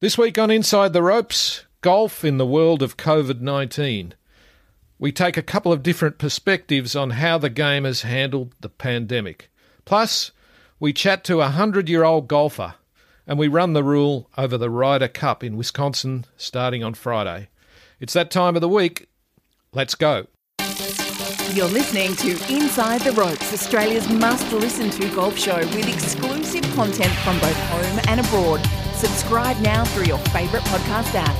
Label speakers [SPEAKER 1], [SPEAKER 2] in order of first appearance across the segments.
[SPEAKER 1] This week on Inside the Ropes, golf in the world of COVID 19. We take a couple of different perspectives on how the game has handled the pandemic. Plus, we chat to a 100 year old golfer and we run the rule over the Ryder Cup in Wisconsin starting on Friday. It's that time of the week. Let's go.
[SPEAKER 2] You're listening to Inside the Ropes, Australia's must listen to golf show with exclusive content from both home and abroad. Subscribe now through your favourite podcast app.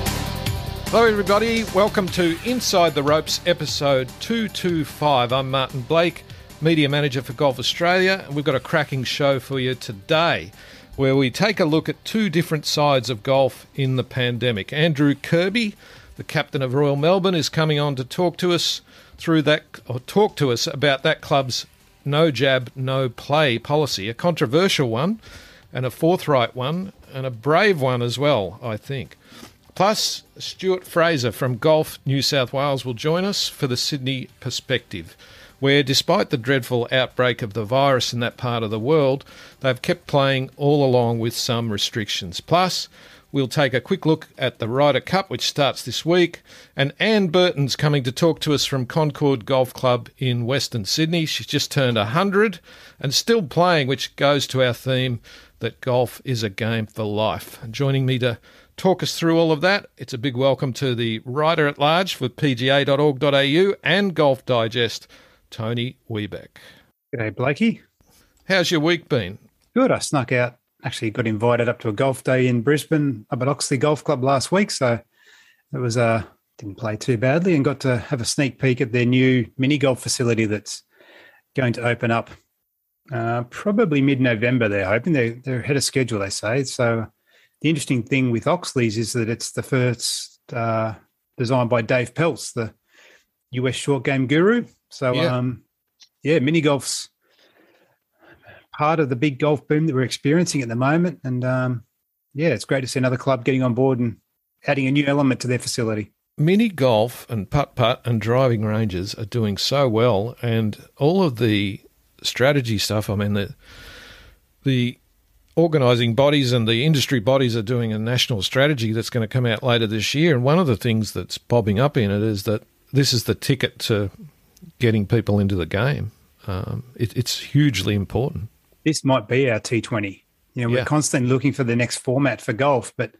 [SPEAKER 1] Hello, everybody. Welcome to Inside the Ropes, episode 225. I'm Martin Blake, Media Manager for Golf Australia, and we've got a cracking show for you today where we take a look at two different sides of golf in the pandemic. Andrew Kirby, the captain of Royal Melbourne, is coming on to talk to us through that, or talk to us about that club's no jab, no play policy, a controversial one and a forthright one and a brave one as well, I think. Plus, Stuart Fraser from Golf New South Wales will join us for the Sydney Perspective, where despite the dreadful outbreak of the virus in that part of the world, they've kept playing all along with some restrictions. Plus, we'll take a quick look at the Ryder Cup, which starts this week, and Anne Burton's coming to talk to us from Concord Golf Club in Western Sydney. She's just turned 100 and still playing, which goes to our theme that golf is a game for life. Joining me to talk us through all of that, it's a big welcome to the writer at large for pga.org.au and Golf Digest, Tony Webeck.
[SPEAKER 3] G'day, Blakey.
[SPEAKER 1] How's your week been?
[SPEAKER 3] Good. I snuck out. Actually, got invited up to a golf day in Brisbane up at Oxley Golf Club last week, so it was uh didn't play too badly and got to have a sneak peek at their new mini golf facility that's going to open up uh, probably mid-November. They're hoping they're, they're ahead of schedule. They say so. The interesting thing with Oxley's is that it's the first uh, designed by Dave Pelz, the US short game guru. So yeah, um, yeah mini golf's part of the big golf boom that we're experiencing at the moment, and um, yeah, it's great to see another club getting on board and adding a new element to their facility.
[SPEAKER 1] Mini golf and putt putt and driving ranges are doing so well, and all of the strategy stuff. I mean, the the organising bodies and the industry bodies are doing a national strategy that's going to come out later this year. And one of the things that's bobbing up in it is that this is the ticket to getting people into the game. Um, it, it's hugely important.
[SPEAKER 3] This might be our T20. You know, we're yeah. constantly looking for the next format for golf, but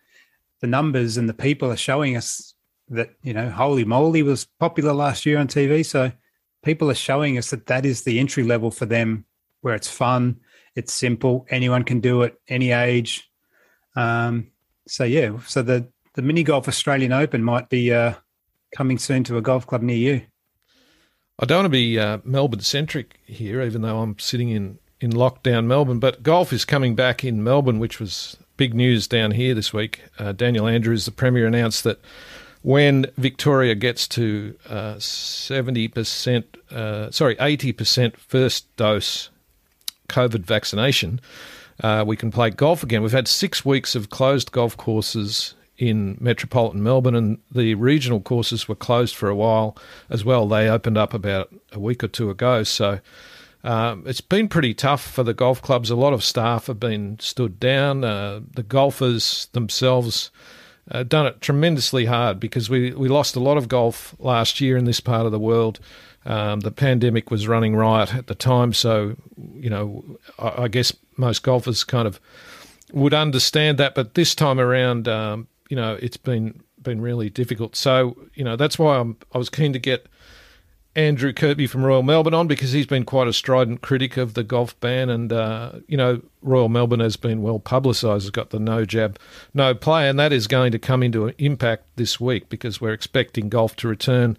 [SPEAKER 3] the numbers and the people are showing us that you know, Holey Moley was popular last year on TV. So people are showing us that that is the entry level for them where it's fun, it's simple, anyone can do it, any age. Um, so yeah, so the the mini golf Australian Open might be uh, coming soon to a golf club near you.
[SPEAKER 1] I don't want to be uh, Melbourne centric here, even though I'm sitting in in lockdown Melbourne. But golf is coming back in Melbourne, which was big news down here this week. Uh, Daniel Andrews, the premier, announced that when Victoria gets to uh, seventy uh, percent, sorry, eighty percent first dose COVID vaccination, uh, we can play golf again. We've had six weeks of closed golf courses in metropolitan Melbourne, and the regional courses were closed for a while as well. They opened up about a week or two ago, so. Um, it's been pretty tough for the golf clubs. A lot of staff have been stood down. Uh, the golfers themselves uh, done it tremendously hard because we, we lost a lot of golf last year in this part of the world. Um, the pandemic was running riot at the time, so you know I, I, guess most golfers kind of would understand that. But this time around, um, you know, it's been been really difficult. So you know that's why I'm, I was keen to get Andrew Kirby from Royal Melbourne on because he's been quite a strident critic of the golf ban, and uh, you know Royal Melbourne has been well publicised. Has got the no jab, no play, and that is going to come into impact this week because we're expecting golf to return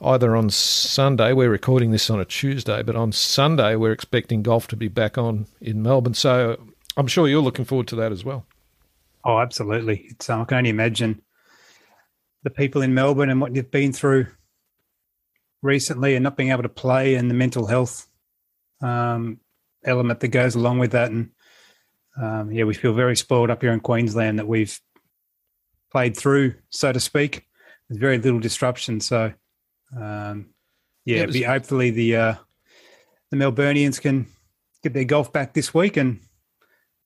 [SPEAKER 1] either on Sunday. We're recording this on a Tuesday, but on Sunday we're expecting golf to be back on in Melbourne. So I'm sure you're looking forward to that as well.
[SPEAKER 3] Oh, absolutely! It's, um, I can only imagine the people in Melbourne and what you've been through recently and not being able to play and the mental health um, element that goes along with that. And um, yeah, we feel very spoiled up here in Queensland that we've played through, so to speak, with very little disruption. So um, yeah, yeah was- be hopefully the uh, the Melburnians can get their golf back this week, and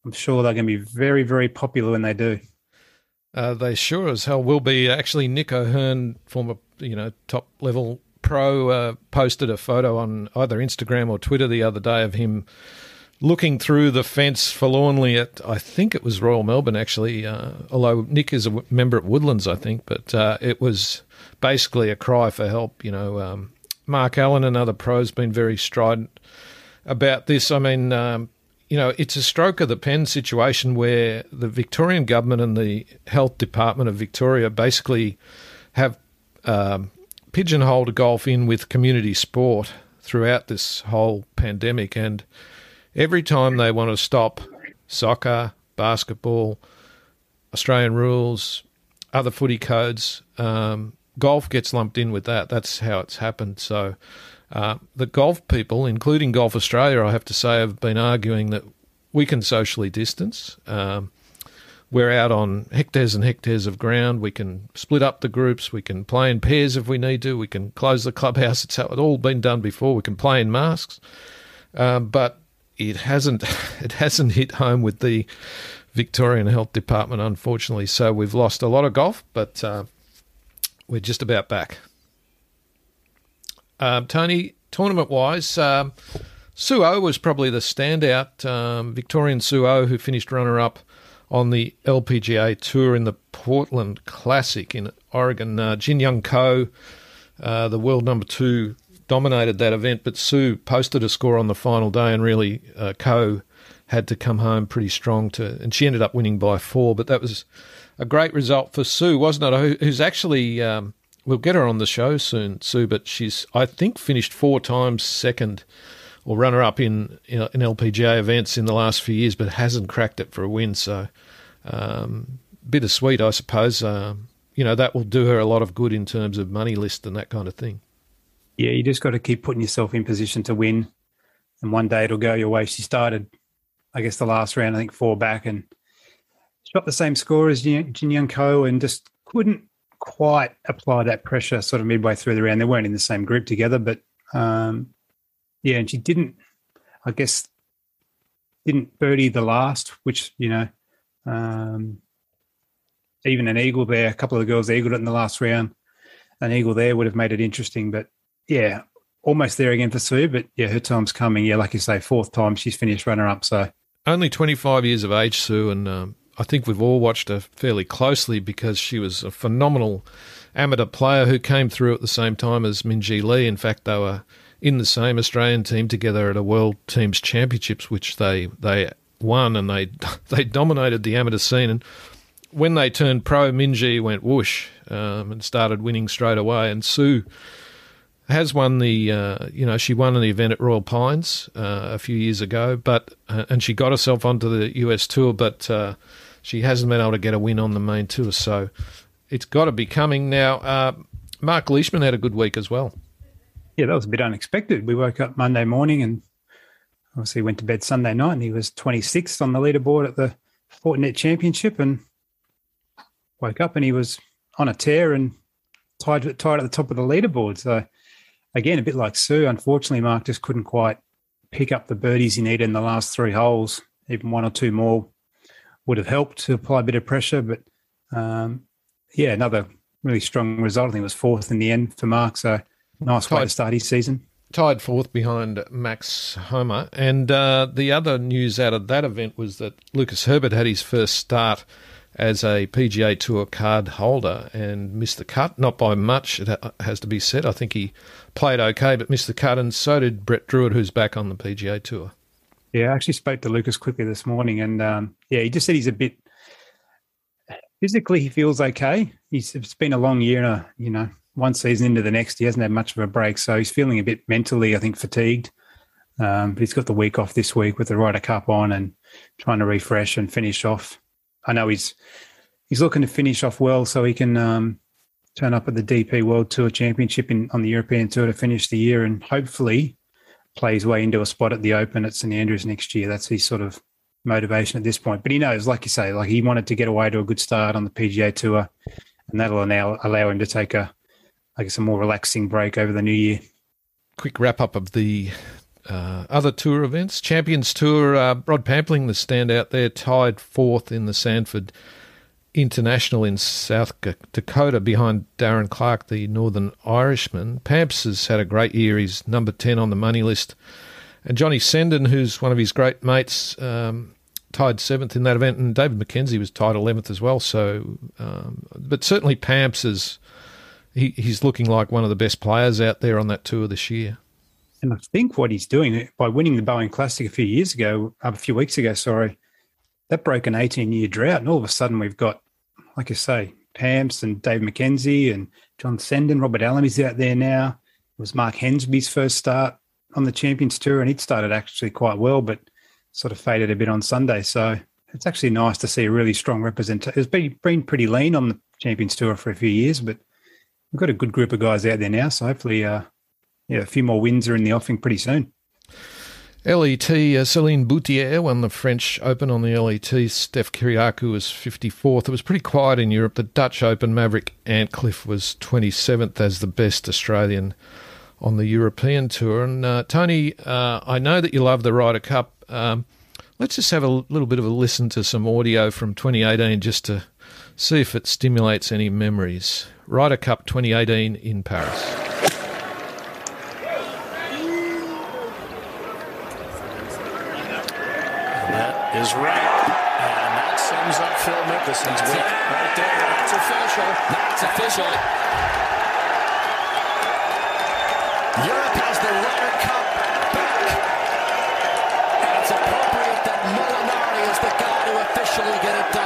[SPEAKER 3] I'm sure they're going to be very very popular when they do.
[SPEAKER 1] Uh, they sure as hell will be. Actually, Nick O'Hern, former you know top level pro, uh, posted a photo on either Instagram or Twitter the other day of him looking through the fence forlornly at I think it was Royal Melbourne actually. Uh, although Nick is a member at Woodlands, I think, but uh, it was basically a cry for help. You know, um, Mark Allen and other pros been very strident about this. I mean. Um, you know, it's a stroke of the pen situation where the Victorian government and the health department of Victoria basically have um, pigeonholed golf in with community sport throughout this whole pandemic. And every time they want to stop soccer, basketball, Australian rules, other footy codes, um, golf gets lumped in with that. That's how it's happened. So uh, the golf people, including Golf Australia, I have to say, have been arguing that we can socially distance. Um, we're out on hectares and hectares of ground. We can split up the groups. We can play in pairs if we need to. We can close the clubhouse. It's all been done before. We can play in masks, um, but it hasn't. It hasn't hit home with the Victorian Health Department, unfortunately. So we've lost a lot of golf, but uh, we're just about back. Um, Tony, tournament wise, um, Suo was probably the standout um, Victorian Suo who finished runner up on the LPGA Tour in the Portland Classic in Oregon. Uh, Jin Young Ko, uh, the world number two, dominated that event, but Su posted a score on the final day, and really uh, Ko had to come home pretty strong to, and she ended up winning by four. But that was a great result for Su, wasn't it? Who's actually um, we'll get her on the show soon, Su, but she's I think finished four times second or runner up in in LPGA events in the last few years, but hasn't cracked it for a win. So um, bittersweet, I suppose. Uh, you know that will do her a lot of good in terms of money list and that kind of thing.
[SPEAKER 3] Yeah, you just got to keep putting yourself in position to win, and one day it'll go your way. She started, I guess, the last round, I think four back, and shot the same score as Jin Young Ko, and just couldn't quite apply that pressure sort of midway through the round. They weren't in the same group together, but um, yeah, and she didn't, I guess, didn't birdie the last, which you know, um, even an eagle there. A couple of the girls eagled it in the last round. An eagle there would have made it interesting, but yeah, almost there again for Su. But yeah, her time's coming. Yeah, like you say, fourth time she's finished runner up. So
[SPEAKER 1] only twenty five years of age, Su, and um, I think we've all watched her fairly closely because she was a phenomenal amateur player who came through at the same time as Minjee Lee. In fact, they were in the same Australian team together at a World Teams Championships, which they they won and they they dominated the amateur scene. And when they turned pro, Minjee went whoosh um, and started winning straight away. And Su has won the uh, you know she won an event at Royal Pines uh, a few years ago, but uh, and she got herself onto the US tour, but uh, she hasn't been able to get a win on the main tour, so it's got to be coming now. Uh, Marc Leishman had a good week as well.
[SPEAKER 3] Yeah, that was a bit unexpected. We woke up Monday morning and obviously went to bed Sunday night, and he was 26th on the leaderboard at the Fortinet Championship, and woke up and he was on a tear and tied tied at the top of the leaderboard. So again, a bit like Su. Unfortunately, Marc just couldn't quite pick up the birdies he needed in the last three holes. Even one or two more would have helped to apply a bit of pressure. But um, yeah, another really strong result. I think it was fourth in the end for Marc. So nice tied, way to start his season.
[SPEAKER 1] Tied fourth behind Max Homa. And uh, the other news out of that event was that Lucas Herbert had his first start as a PGA Tour card holder and missed the cut. Not by much, it has to be said. I think he played okay, but missed the cut. And so did Brett Drewitt, who's back on the PGA Tour.
[SPEAKER 3] Yeah, I actually spoke to Lucas quickly this morning, and um, yeah, he just said he's a bit physically he feels okay. He's it's been a long year, uh, you know, one season into the next, he hasn't had much of a break, so he's feeling a bit mentally, I think, fatigued. Um, but he's got the week off this week with the Ryder Cup on and trying to refresh and finish off. I know he's he's looking to finish off well so he can um, turn up at the DP World Tour Championship in, on the European Tour to finish the year and hopefully play his way into a spot at the Open at St Andrews next year. That's his sort of motivation at this point. But he knows, like you say, like he wanted to get away to a good start on the PGA Tour, and that'll allow allow him to take a, I guess, a more relaxing break over the new year.
[SPEAKER 1] Quick wrap up of the uh, other tour events. Champions Tour, uh, Rod Pampling, the standout there, tied fourth in the Sanford international in South Dakota behind Darren Clarke, the Northern Irishman. Pamps has had a great year. He's number 10 on the money list. And Johnny Senden, who's one of his great mates, um, tied seventh in that event. And David McKenzie was tied 11th as well. So, um, but certainly Pamps is, he, he's looking like one of the best players out there on that tour this year.
[SPEAKER 3] And I think what he's doing by winning the Boeing Classic a few years ago, a few weeks ago, sorry, that broke an 18 year drought. And all of a sudden, we've got, like I say, Pamps and Dave McKenzie and John Senden, Robert Allenby's out there now. It was Mark Hensby's first start on the Champions Tour, and he'd started actually quite well, but sort of faded a bit on Sunday. So it's actually nice to see a really strong representation. It's been, been pretty lean on the Champions Tour for a few years, but we've got a good group of guys out there now. So hopefully, uh, yeah, a few more wins are in the offing pretty soon.
[SPEAKER 1] LET, uh, Celine Boutier won the French Open on the LET. Steph Kyriakou was 54th. It was pretty quiet in Europe. The Dutch Open, Maverick Antcliffe was 27th as the best Australian on the European Tour. And uh, Tony, uh, I know that you love the Ryder Cup. Um, let's just have a little bit of a listen to some audio from 2018 just to see if it stimulates any memories. Ryder Cup 2018 in Paris.
[SPEAKER 4] is right. And that sums up Phil Mickelson's week right there. That's official. That's official. Europe has the Ryder Cup back. And it's appropriate that Molinari is the guy to officially get it done.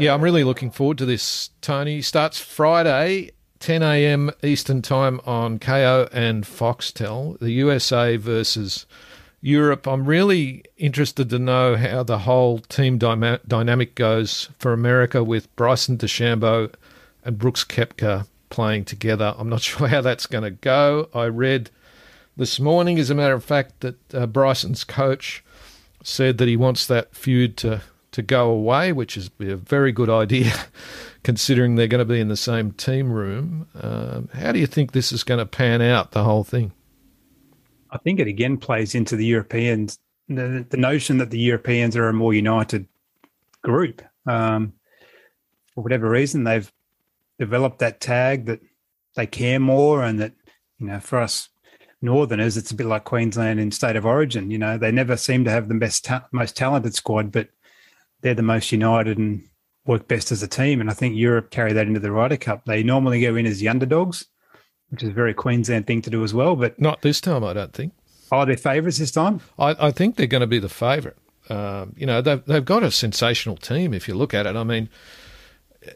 [SPEAKER 1] Yeah, I'm really looking forward to this, Tony. Starts Friday, 10 a.m. Eastern Time on Kayo and Foxtel. The USA versus Europe. I'm really interested to know how the whole team dyma- dynamic goes for America with Bryson DeChambeau and Brooks Koepka playing together. I'm not sure how that's going to go. I read this morning, as a matter of fact, that uh, Bryson's coach said that he wants that feud to to go away, which is a very good idea considering they're going to be in the same team room. Um, how do you think this is going to pan out, the whole thing?
[SPEAKER 3] I think it again plays into the Europeans, the, the notion that the Europeans are a more united group. Um, for whatever reason, they've developed that tag that they care more and that, you know, for us Northerners, it's a bit like Queensland in state of origin. You know, they never seem to have the best, ta- most talented squad, but they're the most united and work best as a team. And I think Europe carry that into the Ryder Cup. They normally go in as the underdogs, which is a very Queensland thing to do as well. But
[SPEAKER 1] not this time, I don't think.
[SPEAKER 3] Are they favourites this time?
[SPEAKER 1] I, I, think they're going to be the favourite. Um, you know, they've, they've got a sensational team if you look at it. I mean,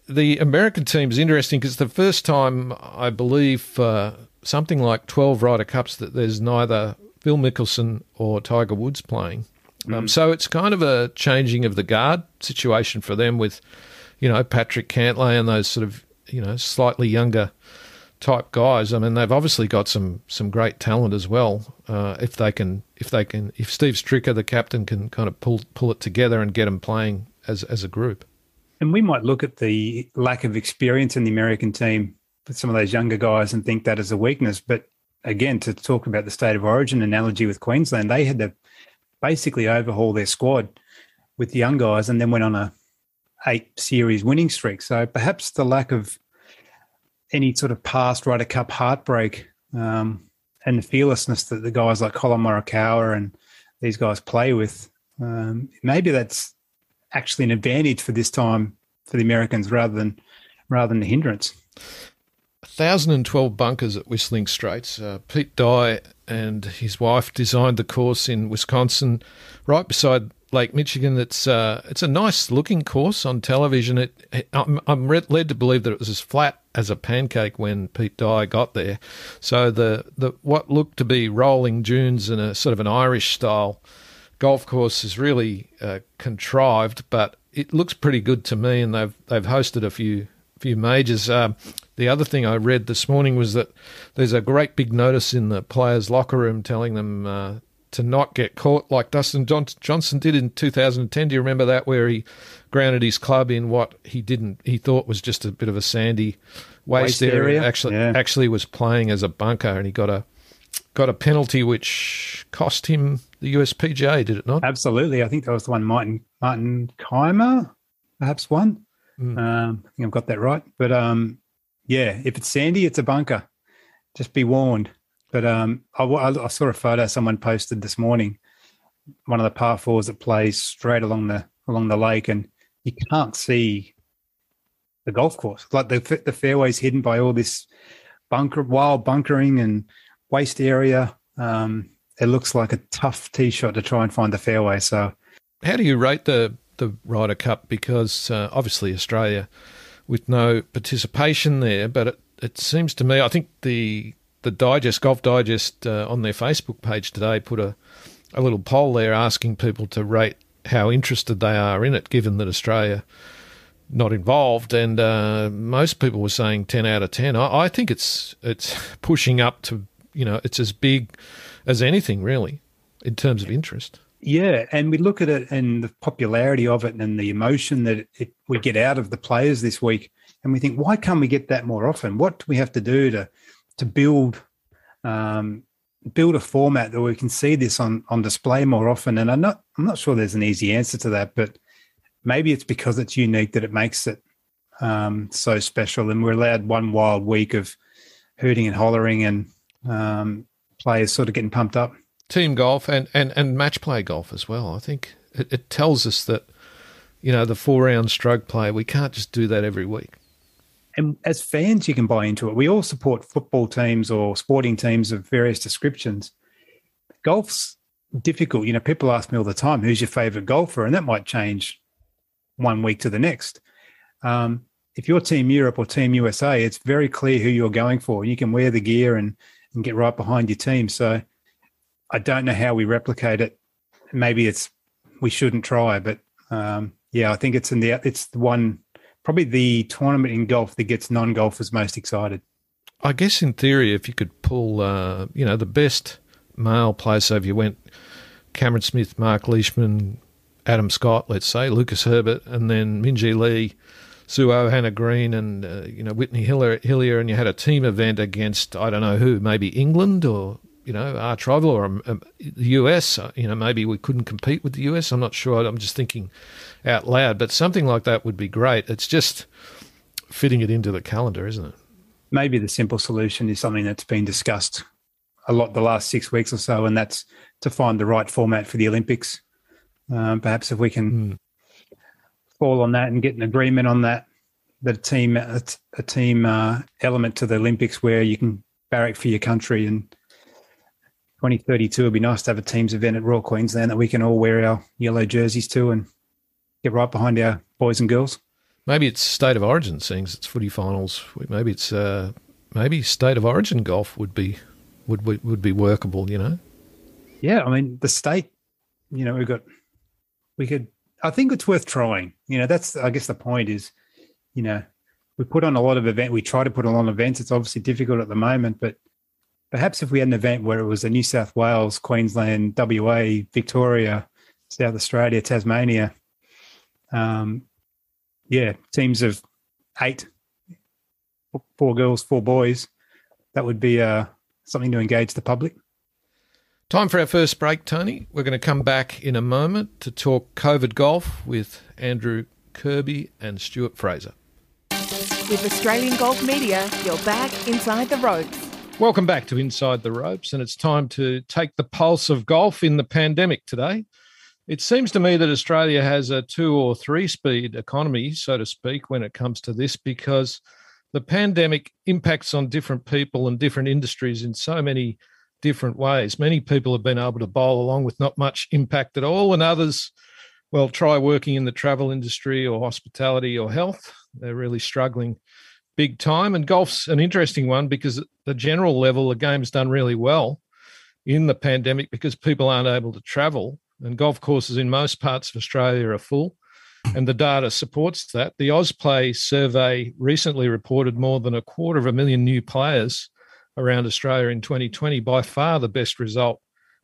[SPEAKER 1] the American team is interesting because the first time, I believe, uh, something like 12 Ryder Cups that there's neither Phil Mickelson or Tiger Woods playing. Um, so it's kind of a changing of the guard situation for them with, you know, Patrick Cantlay and those sort of, you know, slightly younger type guys. I mean, they've obviously got some some great talent as well. Uh, if they can, if they can, if Steve Stricker, the captain, can kind of pull pull it together and get them playing as as a group.
[SPEAKER 3] And we might look at the lack of experience in the American team with some of those younger guys and think that is a weakness. But again, to talk about the state of origin analogy with Queensland, they had the basically overhaul their squad with the young guys and then went on a eight series winning streak. So perhaps the lack of any sort of past Ryder Cup heartbreak um, and the fearlessness that the guys like Collin Morikawa and these guys play with, um, maybe that's actually an advantage for this time for the Americans rather than rather than the hindrance.
[SPEAKER 1] 1,012 bunkers at Whistling Straits. Uh, Pete Dye and his wife designed the course in Wisconsin, right beside Lake Michigan. It's uh, it's a nice looking course on television. It, I'm, I'm, led to believe that it was as flat as a pancake when Pete Dye got there. So the, the what looked to be rolling dunes and a sort of an Irish style golf course is really uh, contrived, but it looks pretty good to me, and they've they've hosted a few few majors. Um, the other thing I read this morning was that there's a great big notice in the players' locker room telling them uh, to not get caught like Dustin Johnson did in 2010. Do you remember that, where he grounded his club in what he didn't he thought was just a bit of a sandy waste, waste area. area. Actually, yeah. actually was playing as a bunker, and he got a got a penalty which cost him the USPGA. Did it not?
[SPEAKER 3] Absolutely. I think that was the one Martin Martin Kaymer perhaps won. Mm. Um, I think I've got that right. But um, yeah, if it's sandy, it's a bunker. Just be warned. But um, I, I, saw a photo someone posted this morning. One of the par fours that plays straight along the along the lake, and you can't see the golf course. Like the the fairway's hidden by all this bunker, wild bunkering and waste area. Um, it looks like a tough tee shot to try and find the fairway. So,
[SPEAKER 1] how do you rate the the Ryder Cup? Because uh, obviously Australia, with no participation there, but it, it seems to me, I think the the Digest Golf Digest uh, on their Facebook page today put a a little poll there asking people to rate how interested they are in it, given that Australia not involved, and uh, most people were saying ten out of ten. I, I, think it's it's pushing up to you know it's as big as anything really in terms of interest.
[SPEAKER 3] Yeah, and we look at it and the popularity of it and the emotion that it, we get out of the players this week, and we think, why can't we get that more often? What do we have to do to to build um, build a format that we can see this on on display more often? And I'm not I'm not sure there's an easy answer to that, but maybe it's because it's unique that it makes it um, so special, and we're allowed one wild week of hooting and hollering and um, players sort of getting pumped up.
[SPEAKER 1] Team golf and, and, and match play golf as well. I think it, it tells us that, you know, the four round stroke play, we can't just do that every week
[SPEAKER 3] and as fans, you can buy into it. We all support football teams or sporting teams of various descriptions. Golf's difficult. You know, people ask me all the time, who's your favorite golfer? And that might change one week to the next. Um, if you're Team Europe or Team USA, it's very clear who you're going for. You can wear the gear and, and get right behind your team. So I don't know how we replicate it. Maybe it's we shouldn't try, but um, yeah, I think it's in the it's the one probably the tournament in golf that gets non golfers most excited.
[SPEAKER 1] I guess in theory, if you could pull, uh, you know, the best male players, so if you went Cameron Smith, Marc Leishman, Adam Scott, let's say, Lucas Herbert, and then Minjee Lee, Suo Hannah Green, and uh, you know Whitney Hillier, and you had a team event against I don't know who, maybe England or you know, arch rival or um, um, the US. Uh, you know, maybe we couldn't compete with the US. I'm not sure. I'm just thinking out loud, but something like that would be great. It's just fitting it into the calendar, isn't it?
[SPEAKER 3] Maybe the simple solution is something that's been discussed a lot the last six weeks or so, and that's to find the right format for the Olympics. Um, perhaps if we can mm. fall on that and get an agreement on that, that a team a, a team uh, element to the Olympics where you can barrack for your country and 2032 would be nice to have a teams event at Royal Queensland that we can all wear our yellow jerseys to and get right behind our boys and girls.
[SPEAKER 1] Maybe it's state of origin, things. it's footy finals. Maybe it's uh, maybe state of origin golf would be would would be workable. You know.
[SPEAKER 3] Yeah, I mean the state. You know, we've got we could. I think it's worth trying. You know, that's I guess the point is, you know, we put on a lot of event. We try to put on events. It's obviously difficult at the moment, but perhaps if we had an event where it was a New South Wales, Queensland, WA, Victoria, South Australia, Tasmania, um, yeah, teams of eight, four girls, four boys, that would be uh, something to engage the public.
[SPEAKER 1] Time for our first break, Tony. We're going to come back in a moment to talk COVID golf with Andrew Kirby and Stuart Fraser.
[SPEAKER 2] With Australian Golf Media, you're back inside the ropes.
[SPEAKER 1] Welcome back to Inside the Ropes, and it's time to take the pulse of golf in the pandemic today. It seems to me that Australia has a two or three speed economy, so to speak, when it comes to this, because the pandemic impacts on different people and different industries in so many different ways. Many people have been able to bowl along with not much impact at all, and others, well, try working in the travel industry or hospitality or health. They're really struggling big time. And golf's an interesting one because at the general level, the game's done really well in the pandemic because people aren't able to travel. And golf courses in most parts of Australia are full. and the data supports that. The AusPlay survey recently reported more than a quarter of a million new players around Australia in 2020, by far the best result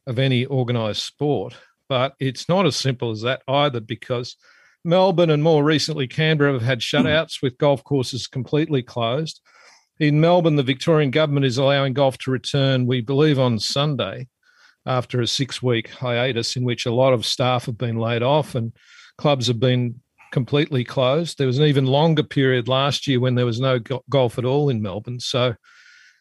[SPEAKER 1] of any organised sport. But it's not as simple as that either, because Melbourne and more recently Canberra have had hmm. shutouts with golf courses completely closed. In Melbourne, the Victorian government is allowing golf to return, we believe, on Sunday after a six week hiatus in which a lot of staff have been laid off and clubs have been completely closed. There was an even longer period last year when there was no go- golf at all in Melbourne. So,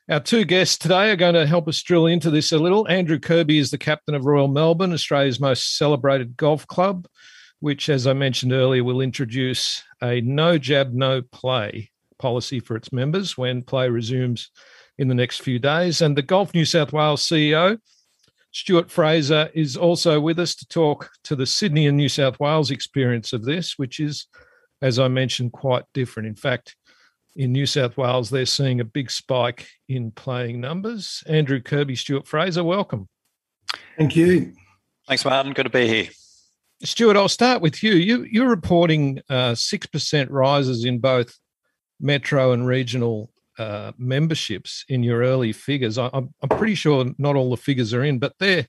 [SPEAKER 1] our two guests today are going to help us drill into this a little. Andrew Kirby is the captain of Royal Melbourne, Australia's most celebrated golf club, which, as I mentioned earlier, will introduce a no jab, no play policy for its members when play resumes in the next few days. And the Golf New South Wales CEO, Stuart Fraser is also with us to talk to the Sydney and New South Wales experience of this, which is, as I mentioned, quite different. In fact, in New South Wales, they're seeing a big spike in playing numbers. Andrew Kirby, Stuart Fraser, welcome.
[SPEAKER 5] Thank you.
[SPEAKER 6] Thanks, Martin. Good to be here.
[SPEAKER 1] Stuart, I'll start with you. you you're reporting uh, 6% rises in both metro and regional uh, memberships in your early figures. I, am I'm pretty sure not all the figures are in, but they're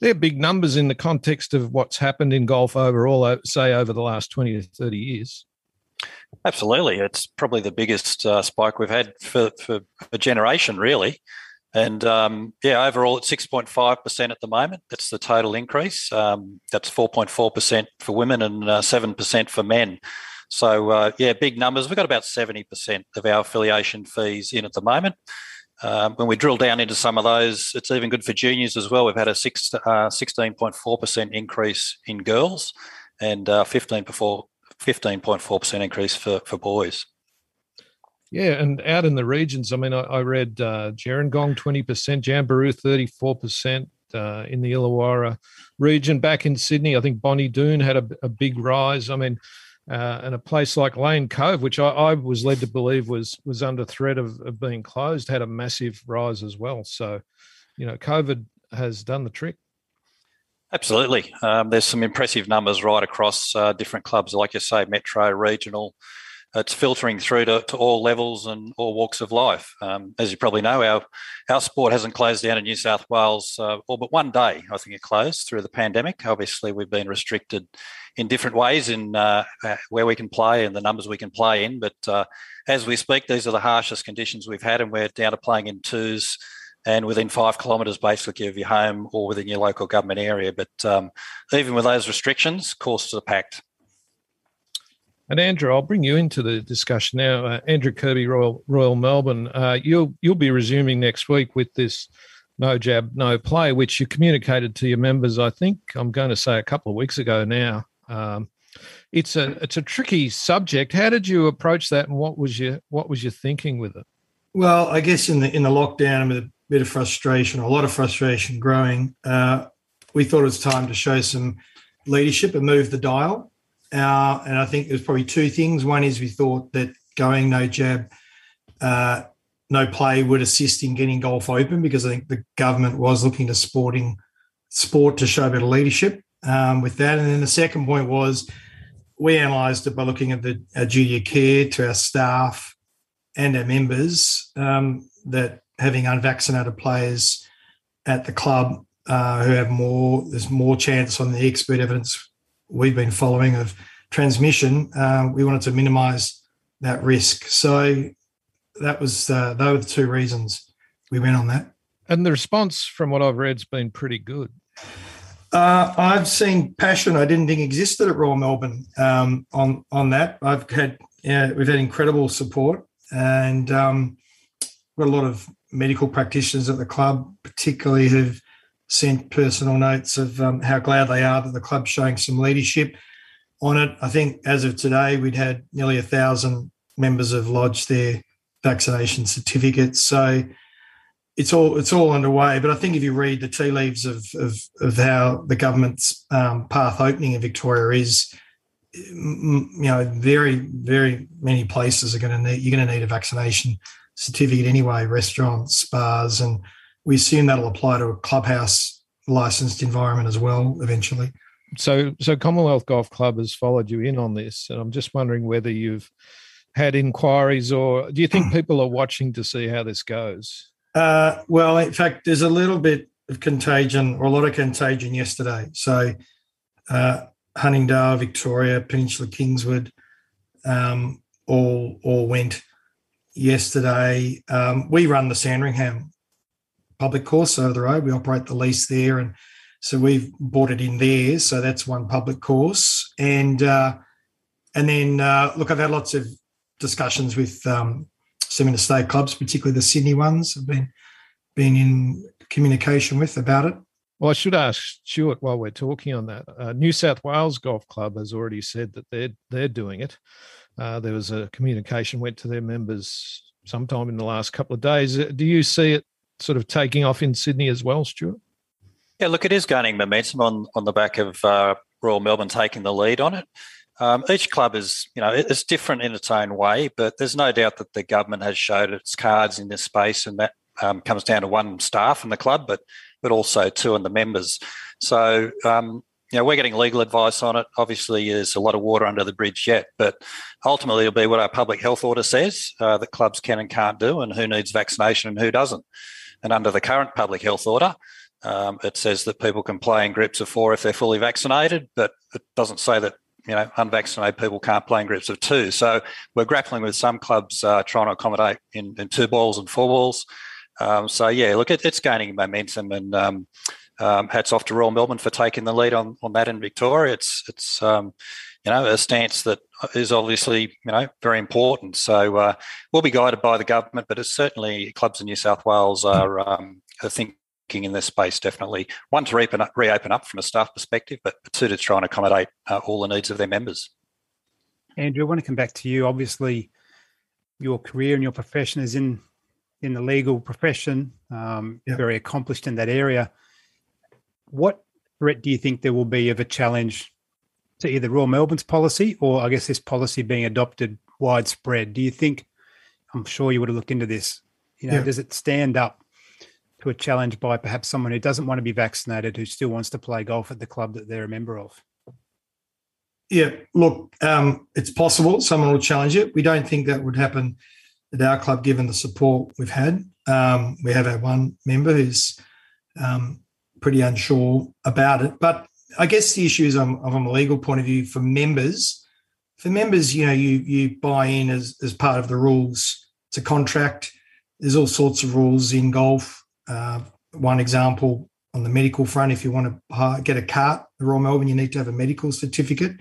[SPEAKER 1] they're big numbers in the context of what's happened in golf overall, say over the last 20 to 30 years.
[SPEAKER 6] Absolutely. It's probably the biggest uh, spike we've had for, for a generation, really. And um, yeah, overall it's 6.5% at the moment. That's the total increase. Um, that's 4.4% for women and uh, 7% for men. So uh, yeah, big numbers. We've got about 70% of our affiliation fees in at the moment. Um, when we drill down into some of those, it's even good for juniors as well. We've had a six, uh, 16.4% increase in girls and uh, 15.4% increase for, for boys.
[SPEAKER 1] Yeah, and out in the regions, I mean, I, I read uh, Gerringong 20%, Jamberoo 34%, uh, in the Illawarra region. Back in Sydney, I think Bonnie Doon had a, a big rise. I mean, uh, and a place like Lane Cove, which I, I, was led to believe was was under threat of, of being closed, had a massive rise as well. So, you know, COVID has done the trick.
[SPEAKER 6] Absolutely. Um, there's some impressive numbers right across uh, different clubs, like you say, metro, regional. It's filtering through to, to all levels and all walks of life. Um, as you probably know, our our sport hasn't closed down in New South Wales uh, all but one day. I think it closed through the pandemic. Obviously, we've been restricted in different ways in uh, uh, where we can play and the numbers we can play in. But uh, as we speak, these are the harshest conditions we've had, and we're down to playing in twos and within five kilometres basically of your home or within your local government area. But um, even with those restrictions, courses are packed.
[SPEAKER 1] And Andrew, I'll bring you into the discussion now. Uh, Andrew Kirby, Royal Royal Melbourne, uh, you'll you'll be resuming next week with this no jab, no play, which you communicated to your members. I think I'm going to say a couple of weeks ago now. Um, it's a it's a tricky subject. How did you approach that, and what was your what was your thinking with it?
[SPEAKER 5] Well, I guess in the in the lockdown, with a bit of frustration, a lot of frustration growing, uh, we thought it was time to show some leadership and move the dial. Uh, and I think there's probably two things. One is we thought that going no jab, uh, no play would assist in getting golf open because I think the government was looking to sporting sport to show better leadership um, with that. And then the second point was we analysed it by looking at the our duty of care to our staff and our members um, that having unvaccinated players at the club uh, who have more, there's more chance on the expert evidence we've been following of transmission. Uh, we wanted to minimise that risk. So that was uh, those were the two reasons we went on that.
[SPEAKER 1] And the response from what I've read has been pretty good.
[SPEAKER 5] Uh, I've seen passion I didn't think existed at Royal Melbourne um, on on that. I've had yeah, we've had incredible support and um, got a lot of medical practitioners at the club, particularly who've sent personal notes of um, how glad they are that the club's showing some leadership on it. I think as of today, we'd had nearly a thousand members have lodged their vaccination certificates. So it's all it's all underway. But I think if you read the tea leaves of of, of how the government's um, path opening in Victoria is, you know, very very many places are going to need you're going to need a vaccination certificate anyway. Restaurants, spas, and we assume that'll apply to a clubhouse licensed environment as well eventually.
[SPEAKER 1] so, so Commonwealth Golf Club has followed you in on this, and I'm just wondering whether you've had inquiries, or do you think people are watching to see how this goes?
[SPEAKER 5] Uh, well, in fact, there's a little bit of contagion, or a lot of contagion yesterday. So, uh, Huntingdale, Victoria, Peninsula Kingswood, um, all all went yesterday. Um, we run the Sandringham public course over the road. We operate the lease there, and so we've bought it in there. So that's one public course, and uh, and then uh, look, I've had lots of discussions with um, some interstate clubs, particularly the Sydney ones. I've been been in communication with about it.
[SPEAKER 1] Well, I should ask Stuart while we're talking on that. Uh, New South Wales Golf Club has already said that they're they're doing it. Uh, there was a communication went to their members sometime in the last couple of days. Uh, do you see it sort of taking off in Sydney as well, Stuart?
[SPEAKER 6] Yeah, look, it is gaining momentum on on the back of uh, Royal Melbourne taking the lead on it. Um, each club is, you know, it's different in its own way, but there's no doubt that the government has showed its cards in this space, and that um, comes down to one staff in the club, but but also two in the members. So, um, you know, we're getting legal advice on it. Obviously, there's a lot of water under the bridge yet, but ultimately, it'll be what our public health order says uh, that clubs can and can't do, and who needs vaccination and who doesn't. And under the current public health order, um, it says that people can play in groups of four if they're fully vaccinated, but it doesn't say that you know unvaccinated people can't play in groups of two. So we're grappling with some clubs uh, trying to accommodate in, in, two balls and four balls. Um, so yeah, look, it, it's gaining momentum, and um, um, hats off to Royal Melbourne for taking the lead on on that in Victoria. It's it's um, you know a stance that is obviously you know very important. So uh, we'll be guided by the government, but it's certainly clubs in New South Wales are, um, I think in this space, definitely. One, to reopen up, reopen up from a staff perspective, but two, to try and accommodate uh, all the needs of their members.
[SPEAKER 3] Andrew, I want to come back to you. Obviously, your career and your profession is in in the legal profession, um, yep. very accomplished in that area. What threat do you think there will be of a challenge to either Royal Melbourne's policy or I guess this policy being adopted widespread? Do you think, I'm sure you would have looked into this, you know, yeah. does it stand up to a challenge by perhaps someone who doesn't want to be vaccinated who still wants to play golf at the club that they're a member of?
[SPEAKER 5] Yeah, look, um, it's possible someone will challenge it. We don't think that would happen at our club, given the support we've had. Um, we have our one member who's um, pretty unsure about it. But I guess the issue is um, from a legal point of view for members. For members, you know, you you buy in as, as part of the rules. It's a contract. There's all sorts of rules in golf uh, one example on the medical front, if you want to get a cart, the Royal Melbourne, you need to have a medical certificate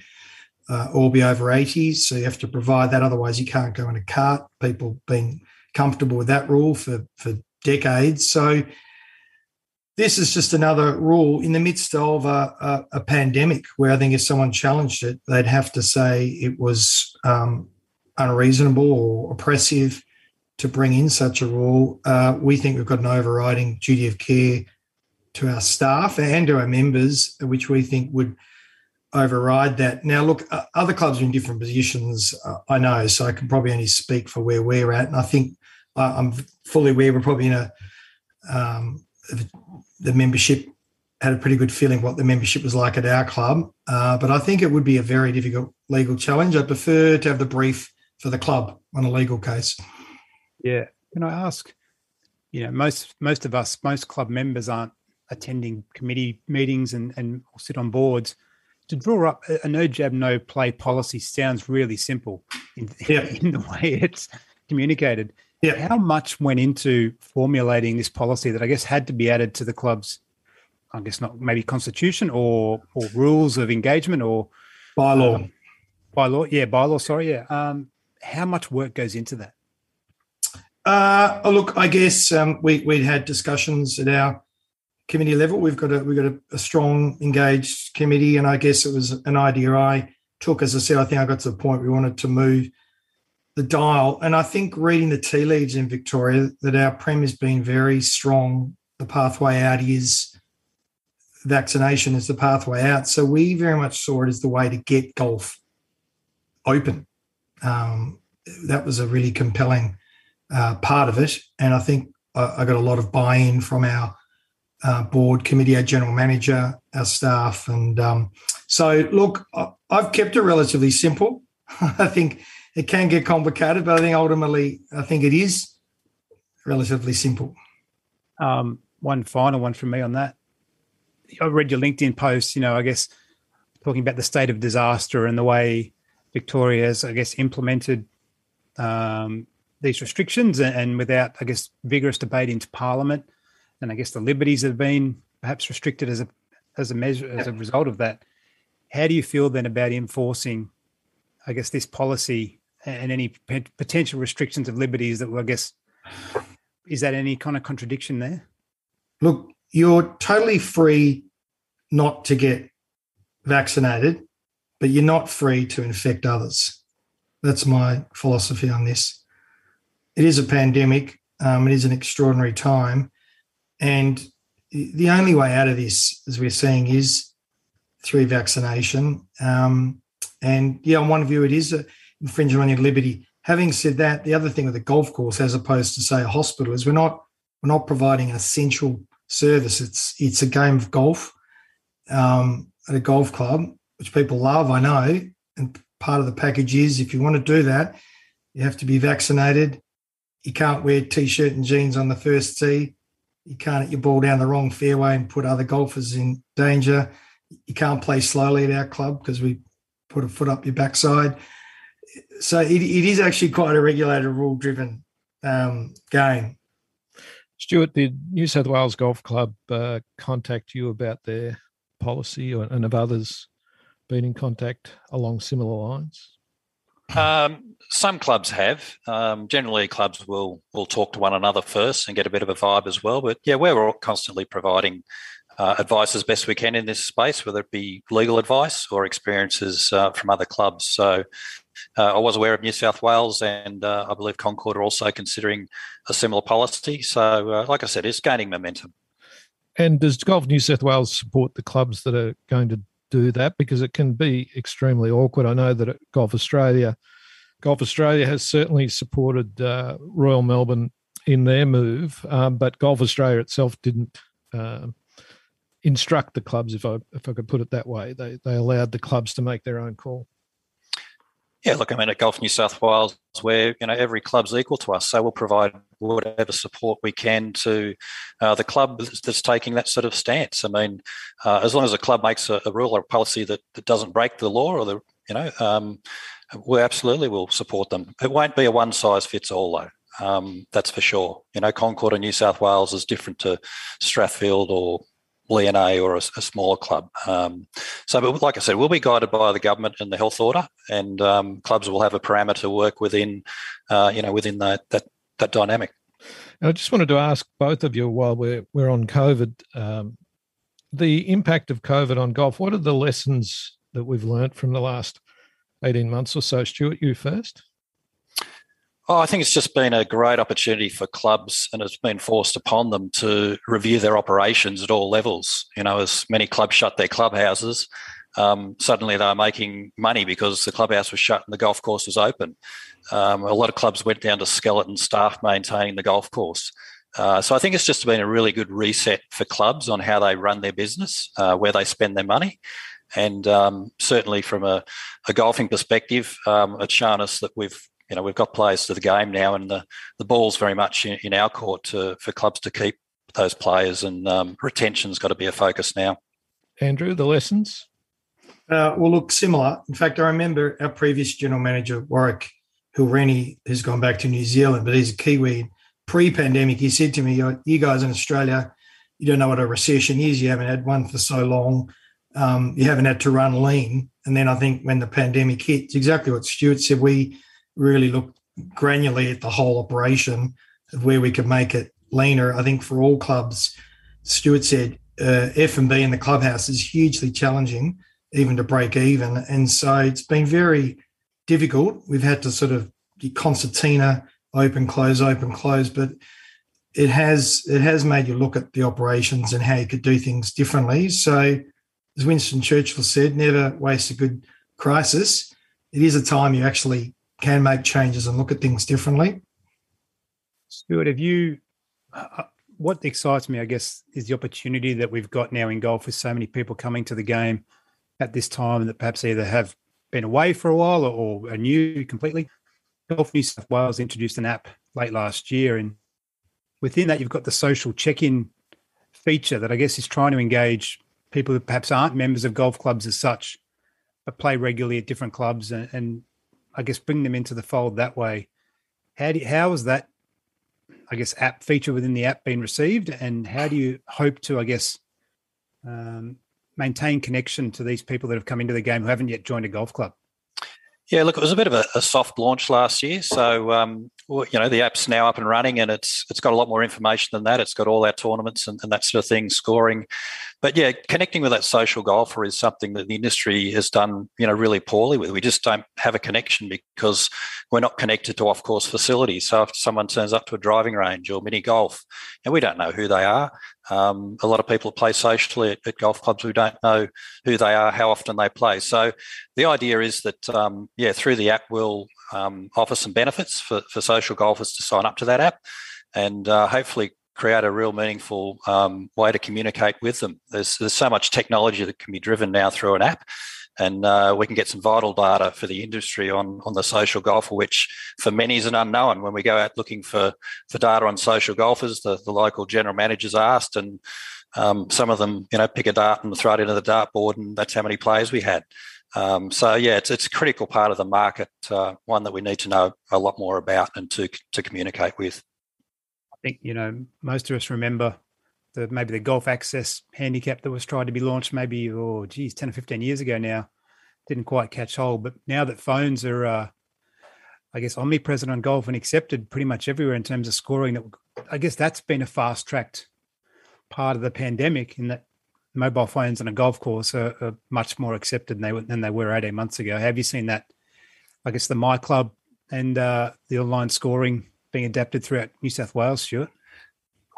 [SPEAKER 5] uh, or be over 80. So you have to provide that. Otherwise, you can't go in a cart. People been comfortable with that rule for, for decades. So this is just another rule in the midst of a, a, a, pandemic where I think if someone challenged it, they'd have to say it was um, unreasonable or oppressive to bring in such a rule. Uh, we think we've got an overriding duty of care to our staff and to our members, which we think would override that. Now, look, uh, other clubs are in different positions, uh, I know, so I can probably only speak for where we're at. And I think I'm fully aware we're probably in a, um, the membership had a pretty good feeling what the membership was like at our club. Uh, but I think it would be a very difficult legal challenge. I prefer to have the brief for the club on a legal case.
[SPEAKER 3] Yeah. Can I ask? You know, most most of us, most club members aren't attending committee meetings and and sit on boards. To draw up a no jab, no play policy sounds really simple in, yeah. in the way it's communicated. Yeah. How much went into formulating this policy that I guess had to be added to the club's, I guess not maybe constitution or or rules of engagement or
[SPEAKER 5] bylaw, um,
[SPEAKER 3] bylaw, yeah, bylaw. Sorry, yeah. Um, how much work goes into that?
[SPEAKER 5] Uh, oh, look, I guess um, we we had discussions at our committee level. We've got a we've got a, a, strong, engaged committee, and I guess it was an idea I took. As I said, I think I got to the point we wanted to move the dial, and I think reading the tea leaves in Victoria that our prem has been very strong. The pathway out is vaccination is the pathway out. So we very much saw it as the way to get golf open. Um, that was a really compelling uh, part of it. And I think I, I, got a lot of buy in from our uh, board committee, our general manager, our staff, and um, so look, I've kept it relatively simple. I think it can get complicated, but I think ultimately, I think it is relatively simple.
[SPEAKER 3] Um, one final one from me on that. I read your LinkedIn post. You know, I guess talking about the state of disaster and the way Victoria has, I guess, implemented um, these restrictions and, and, without, I guess, vigorous debate into Parliament, and I guess the liberties have been perhaps restricted as a as a measure as a result of that. How do you feel then about enforcing, I guess, this policy and any potential restrictions of liberties that, I guess, is that any kind of contradiction there?
[SPEAKER 5] Look, you're totally free not to get vaccinated, but you're not free to infect others. That's my philosophy on this. It is a pandemic. Um, it is an extraordinary time. And the only way out of this, as we're seeing, is through vaccination. Um, and yeah, on one view, it is an infringement on your liberty. Having said that, the other thing with a golf course, as opposed to say a hospital, is we're not we're not providing an essential service. It's it's a game of golf um, at a golf club, which people love, I know. And part of the package is if you want to do that, you have to be vaccinated. You can't wear t-shirt and jeans on the first tee. You can't hit your ball down the wrong fairway and put other golfers in danger. You can't play slowly at our club because we put a foot up your backside. So it, it is actually quite a regulated, rule-driven um, game.
[SPEAKER 1] Stuart, did New South Wales Golf Club uh, contact you about their policy, or, and have others been in contact along similar lines?
[SPEAKER 6] Um, some clubs have. Um, generally, clubs will will talk to one another first and get a bit of a vibe as well. But yeah, we're all constantly providing uh, advice as best we can in this space, whether it be legal advice or experiences uh, from other clubs. So I was aware of New South Wales, and uh, I believe Concord are also considering a similar policy. So, uh, like I said, it's gaining momentum.
[SPEAKER 1] And does Golf New South Wales support the clubs that are going to do that? Because it can be extremely awkward. I know that Golf Australia, Golf Australia has certainly supported uh, Royal Melbourne in their move, um, but Golf Australia itself didn't. Uh, instruct the clubs, if I if I could put it that way. They they allowed the clubs to make their own call.
[SPEAKER 6] Yeah, look, I mean, at Golf New South Wales, where you know every club's equal to us, so we'll provide whatever support we can to uh, the club that's taking that sort of stance. I mean, uh, as long as a club makes a, a, rule or a policy that, that doesn't break the law, or the you know, um, we absolutely will support them. It won't be a one size fits all, though. Um, that's for sure. You know, Concord in New South Wales is different to Strathfield or Leonay or a, a smaller club. Um, so, but like I said, we'll be guided by the government and the health order, and um, clubs will have a parameter work within, uh, you know, within that that that dynamic.
[SPEAKER 1] I just wanted to ask both of you while we're we're on COVID, um, the impact of COVID on golf. What are the lessons that we've learnt from the last eighteen months or so? Stuart, you first.
[SPEAKER 6] Oh, I think it's just been a great opportunity for clubs, and it's been forced upon them to review their operations at all levels. You know, as many clubs shut their clubhouses, um, suddenly they were making money because the clubhouse was shut and the golf course was open. Um, a lot of clubs went down to skeleton staff maintaining the golf course. Uh, so I think it's just been a really good reset for clubs on how they run their business, uh, where they spend their money. And um, certainly from a, a golfing perspective, um, it's shown us that we've you know we've got players to the game now, and the the ball's very much in, in our court to, for clubs to keep those players, and um, retention's got to be a focus now.
[SPEAKER 1] Andrew, the lessons.
[SPEAKER 5] Uh, well, look, similar. In fact, I remember our previous general manager, Warwick Hilreni, who's gone back to New Zealand, but he's a Kiwi. Pre-pandemic, he said to me, "You guys in Australia, you don't know what a recession is. You haven't had one for so long. Um, you haven't had to run lean." And then I think when the pandemic hit, it's exactly what Stuart said. We really look granularly at the whole operation of where we could make it leaner. I think for all clubs, Stuart said uh, F and B in the clubhouse is hugely challenging, even to break even, and so it's been very difficult. We've had to sort of concertina open close open close, but it has it has made you look at the operations and how you could do things differently. So, as Winston Churchill said, never waste a good crisis. It is a time you actually can make changes and look at things differently.
[SPEAKER 3] Stuart, have you, uh, what excites me, I guess, is the opportunity that we've got now in golf with so many people coming to the game at this time that perhaps either have been away for a while or, or are new completely. Golf New South Wales introduced an app late last year, and within that, you've got the social check-in feature that I guess is trying to engage people who perhaps aren't members of golf clubs as such, but play regularly at different clubs, and, and I guess bring them into the fold that way. How do you, how is that, I guess, app feature within the app being received, and how do you hope to, I guess, um, maintain connection to these people that have come into the game who haven't yet joined a golf club?
[SPEAKER 6] Yeah, look, it was a bit of a, a soft launch last year. So, um, well, you know, the app's now up and running, and it's it's got a lot more information than that. It's got all our tournaments and, and that sort of thing, scoring. But yeah, connecting with that social golfer is something that the industry has done, you know, really poorly with. We just don't have a connection because we're not connected to off-course facilities. So if someone turns up to a driving range or mini golf, and we don't know who they are, um, a lot of people play socially at, at, golf clubs who don't know who they are, how often they play. So the idea is that, um, yeah, through the app, we'll um, offer some benefits for, for social golfers to sign up to that app and uh, hopefully create a real meaningful um, way to communicate with them. There's, there's so much technology that can be driven now through an app and uh, we can get some vital data for the industry on on the social golfer, which for many is an unknown. When we go out looking for for data on social golfers, the, the local general managers asked, and um, some of them, you know, pick a dart and throw it into the dartboard, and that's how many players we had. Um, so yeah, it's it's a critical part of the market, uh, one that we need to know a lot more about and to to communicate with.
[SPEAKER 3] I think you know most of us remember the maybe the golf access handicap that was tried to be launched maybe oh geez 10 or 15 years ago now didn't quite catch hold. But now that phones are uh, i guess omnipresent on golf and accepted pretty much everywhere in terms of scoring that i guess that's been a fast tracked part of the pandemic in that mobile phones on a golf course are, are, much more accepted than they, than they were 18 months ago. Have you seen that i guess the my club and uh, the online scoring being adapted throughout new south wales stuart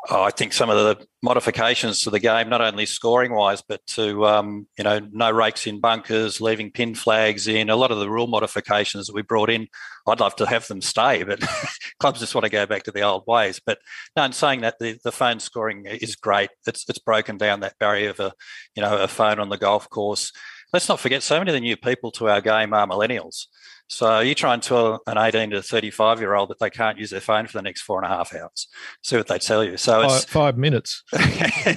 [SPEAKER 6] Oh, I think some of the modifications to the game, not only scoring wise, but to um, you know no rakes in bunkers, leaving pin flags in. A lot of the rule modifications that we brought in, I'd love to have them stay, but clubs just want to go back to the old ways. But no, in saying that, the, the phone scoring is great. It's it's broken down that barrier of a you know a phone on the golf course. Let's not forget, so many of the new people to our game are millennials. So you try and tell an 18 to 35 year old that they can't use their phone for the next four and a half hours. See what they tell you. So
[SPEAKER 1] it's five, minutes.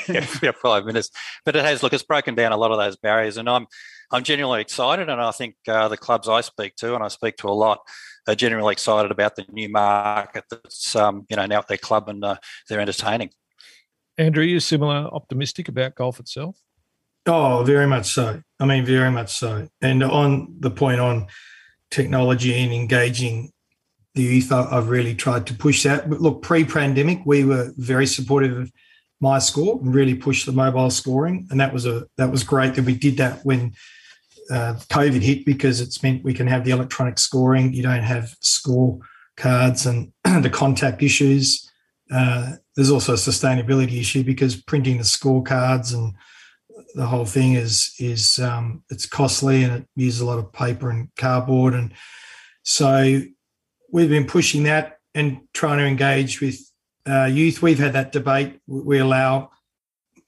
[SPEAKER 6] yeah, five minutes. But it has look, it's broken down a lot of those barriers, and I'm I'm genuinely excited, and I think uh, the clubs I speak to, and I speak to a lot, are genuinely excited about the new market that's um, you know now at their club and uh, they're entertaining.
[SPEAKER 1] Andrew, are you similar optimistic about golf itself?
[SPEAKER 5] Oh, very much so. I mean, very much so. And on the point on technology and engaging the youth, I've really tried to push that. But look, pre-pandemic, we were very supportive of my score and really pushed the mobile scoring, and that was a that was great that we did that when uh, COVID hit because it's meant we can have the electronic scoring. You don't have score cards and the contact issues. Uh, there's also a sustainability issue because printing the scorecards and the whole thing is is um, it's costly and it uses a lot of paper and cardboard, and so we've been pushing that and trying to engage with uh, youth. We've had that debate. We allow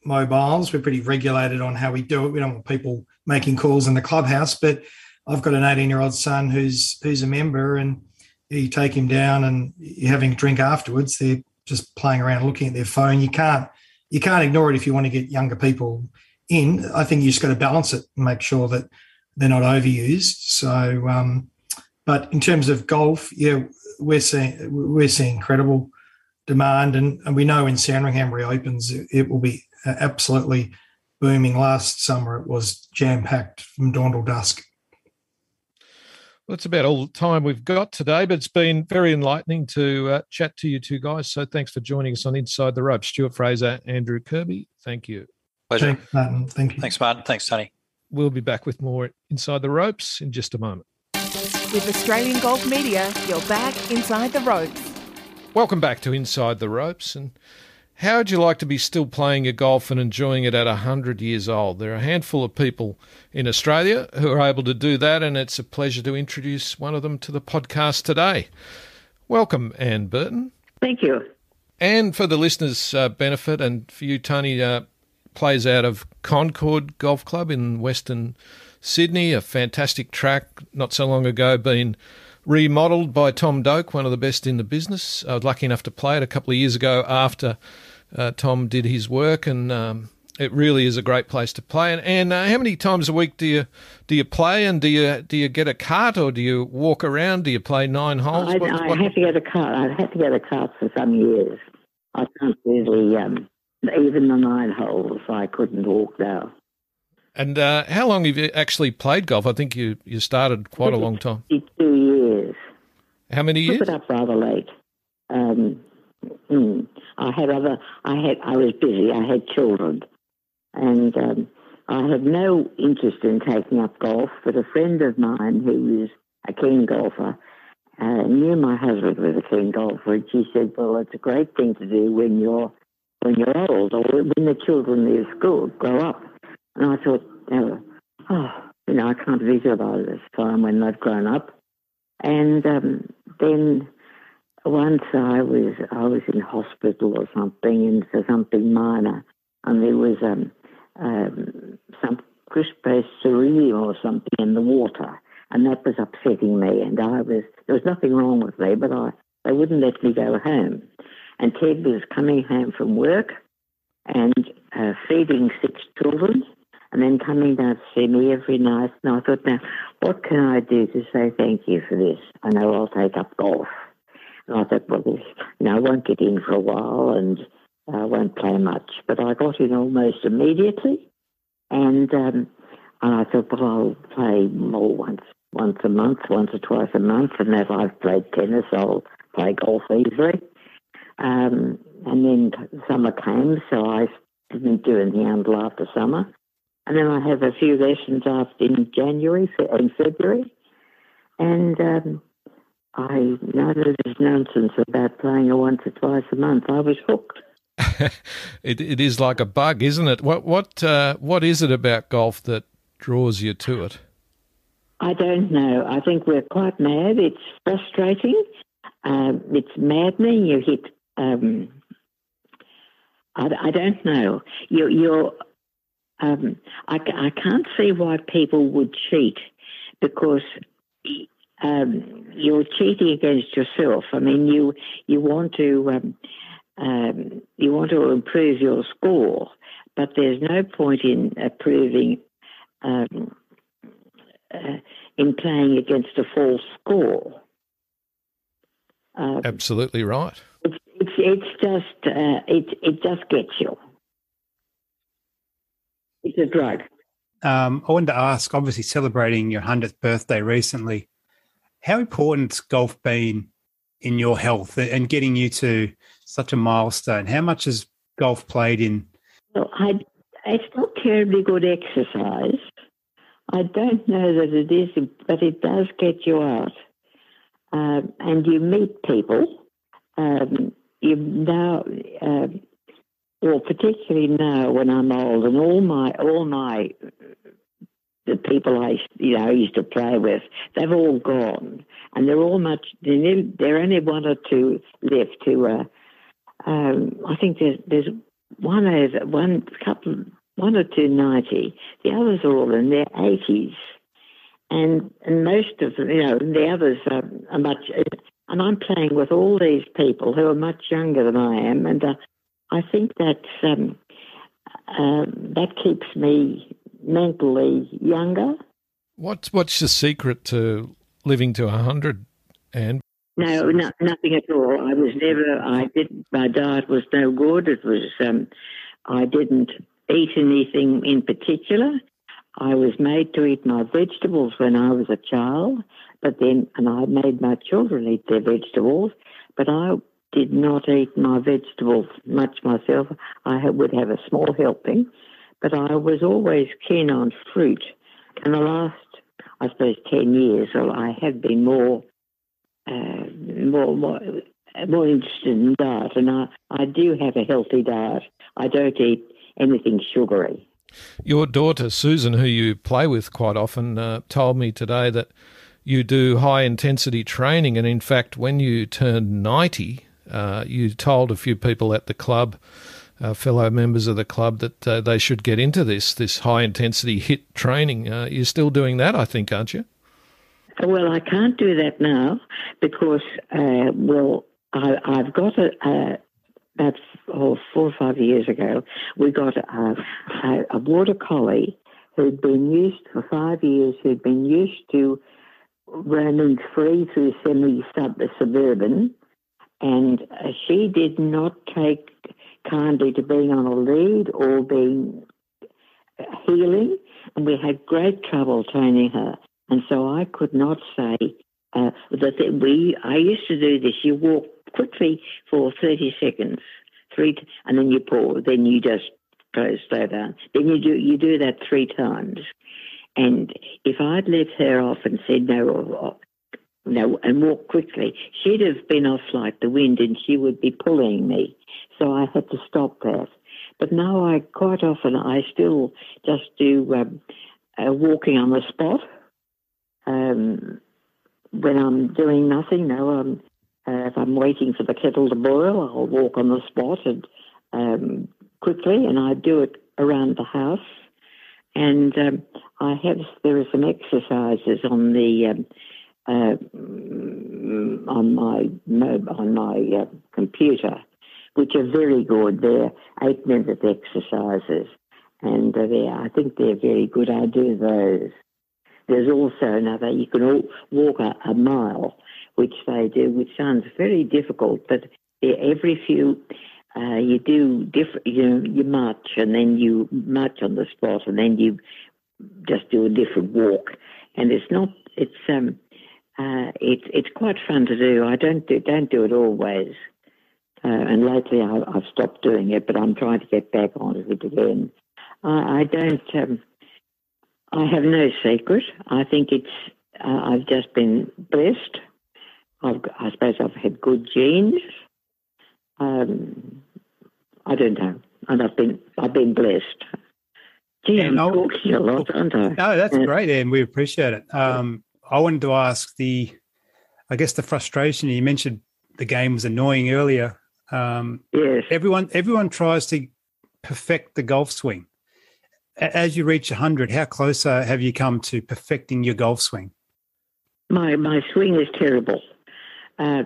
[SPEAKER 5] mobiles. We're pretty regulated on how we do it. We don't want people making calls in the clubhouse, but I've got an 18 year old son who's who's a member, and you take him down and you're having a drink afterwards. They're just playing around, looking at their phone. You can't you can't ignore it if you want to get younger people in. I think you just got to balance it and make sure that they're not overused. So, um, but in terms of golf, yeah, we're seeing we're seeing incredible demand, and, and we know when Sandringham reopens, it, will be absolutely booming. Last summer, it was jam packed from dawn till dusk.
[SPEAKER 1] Well, that's about all the time we've got today, but it's been very enlightening to uh, chat to you two guys. So thanks for joining us on Inside the Rope. Stuart Fraser, Andrew Kirby, thank you.
[SPEAKER 6] Pleasure.
[SPEAKER 5] Thanks, Martin. Thank you.
[SPEAKER 6] Thanks, Martin. Thanks, Tony.
[SPEAKER 1] We'll be back with more Inside the Ropes in just a moment.
[SPEAKER 2] With Australian Golf Media, you're back inside the ropes.
[SPEAKER 1] Welcome back to Inside the Ropes. And how would you like to be still playing your golf and enjoying it at 100 years old? There are a handful of people in Australia who are able to do that, and it's a pleasure to introduce one of them to the podcast today. Welcome, Anne Burton.
[SPEAKER 7] Thank you.
[SPEAKER 1] And for the listeners' uh, benefit, and for you, Tony, uh, plays out of Concord Golf Club in Western Sydney, a fantastic track not so long ago, been remodelled by Tom Doak, one of the best in the business. I was lucky enough to play it a couple of years ago after uh, Tom did his work, and um, it really is a great place to play. And, and uh, how many times a week do you do you play? And do you do you get a cart or do you walk around? Do you play nine holes?
[SPEAKER 7] I,
[SPEAKER 1] What-
[SPEAKER 7] I
[SPEAKER 1] what-
[SPEAKER 7] had to get a cart. I've had to get a cart for some years. I can't really, um, even the nine holes, I couldn't walk now.
[SPEAKER 1] and uh, how long have you actually played golf? I think you you started quite a long time.
[SPEAKER 7] Two years.
[SPEAKER 1] How many
[SPEAKER 7] Took
[SPEAKER 1] years?
[SPEAKER 7] it up rather late. Um, mm, I had other. I had. I was busy. I had children, and um, I had no interest in taking up golf. But a friend of mine who was a keen golfer uh, knew my husband was a keen golfer, and she said, "Well, it's a great thing to do when you're when you're old, or when the children leave school, grow up." And I thought, oh, oh you know, I can't visualise this time when they've grown up. And um, then once I was I was in hospital or something, and for something minor, and there was um, um, some cryptosporidium or something in the water, and that was upsetting me. And I was there was nothing wrong with me, but I they wouldn't let me go home. And Ted was coming home from work and uh, feeding six children, and then coming down to see me every night. And I thought, now, what can I do to say thank you for this? I know I'll take up golf. And I thought, well, you know, I won't get in for a while and I won't play much. But I got in almost immediately. And, um, and I thought, well, I'll play more once, once a month, once or twice a month. And if I've played tennis, I'll play golf easily. Um, and then summer came, so I didn't do anything until after summer. And then I have a few lessons after in January and February. And um, I know there's nonsense about playing a once or twice a month. I was hooked.
[SPEAKER 1] it, it is like a bug, isn't it? What what uh, what is it about golf that draws you to it?
[SPEAKER 7] I don't know. I think we're quite mad. It's frustrating. Um, it's maddening. You hit. Um, I, I don't know. You, you're. Um, I, I can't see why people would cheat because um, you're cheating against yourself. I mean, you you want to um, um, you want to improve your score, but there's no point in improving. Um, uh, in playing against a false score. Uh,
[SPEAKER 1] Absolutely right.
[SPEAKER 7] It's, just uh, it it just gets you. It's a drug.
[SPEAKER 3] Um, I wanted to ask, obviously celebrating your 100th birthday recently, how important's golf been in your health and getting you to such a milestone? How much has golf played in?
[SPEAKER 7] Well, I it's not terribly good exercise. I don't know that it is, but it does get you out, um, and you meet people. Um, now, um, well, particularly now when I'm old, and all my all my the people I you know used to play with, they've all gone, and they're all much. They're they're only one or two left who are. Um, I think there's there's one over one couple one or two ninety. The others are all in their eighties, and and most of them, you know, the others are, are much. And I'm playing with all these people who are much younger than I am, and uh, I think that um, uh, that keeps me mentally younger.
[SPEAKER 1] What's what's the secret to living to a hundred? And
[SPEAKER 7] No, no, nothing at all. I was never. I didn't. My diet was no good. It was. Um, I didn't eat anything in particular. I was made to eat my vegetables when I was a child, but then, and I made my children eat their vegetables, but I did not eat my vegetables much myself. I would have a small helping, but I was always keen on fruit. And the last, I suppose, 10 years, well, I have been more uh, more more more interested in diet, and I, I do have a healthy diet. I don't eat anything sugary.
[SPEAKER 1] your daughter Susan, who you play with quite often, uh, told me today that you do high intensity training, and in fact, when you turned ninety, Uh, you told a few people at the club, uh, fellow members of the club, that uh, they should get into this this high intensity HIIT training. Uh, you're still doing that, I think, aren't you?
[SPEAKER 7] Well, I can't do that now because, uh, well, I, have got a, a about oh, four or five years ago, we got a, a, a border collie who'd been used for five years, who'd been used to roaming free through semi suburban, and uh, she did not take kindly to being on a lead or being uh, heeling, and we had great trouble training her. And so I could not say uh, that we. I used to do this. You walk quickly for thirty seconds, three, and then you pause. Then you just go slow down. Then you do you do that three times. And if I'd let her off and said no, no, and walk quickly, she'd have been off like the wind, and she would be pulling me. So I had to stop that. But now I quite often I still just do um, uh, walking on the spot. Um, when I'm doing nothing, no, I'm, uh, if I'm waiting for the kettle to boil, I'll walk on the spot and um, quickly, and I do it around the house. And um, I have there are some exercises on the um, uh, on my on my uh, computer, which are very good. They're eight minute exercises, and uh, they I think they're very good. I do those. There's also another, you can walk a, a mile, which they do, which sounds very difficult, but every few, uh, you do different, you, you march and then you march on the spot and then you just do a different walk. And it's not, it's, um, uh, it's it's quite fun to do. I don't do, don't do it always. Uh, and lately I, have stopped doing it, but I'm trying to get back on it again. I, I don't. Um, I have no secret. I think it's. Uh, I've just been blessed. I've, I suppose I've had good genes. Um, I don't know, and I've been I've been blessed. Gee, I'm no, talking a lot, aren't I?
[SPEAKER 3] No, that's great, and we appreciate it. Um, I wanted to ask the, I guess the frustration you mentioned. The game was annoying earlier. Um,
[SPEAKER 7] yes.
[SPEAKER 3] Everyone everyone tries to perfect the golf swing as you reach 100, how close uh, have you come to perfecting your golf swing?
[SPEAKER 7] My my swing is terrible. Uh,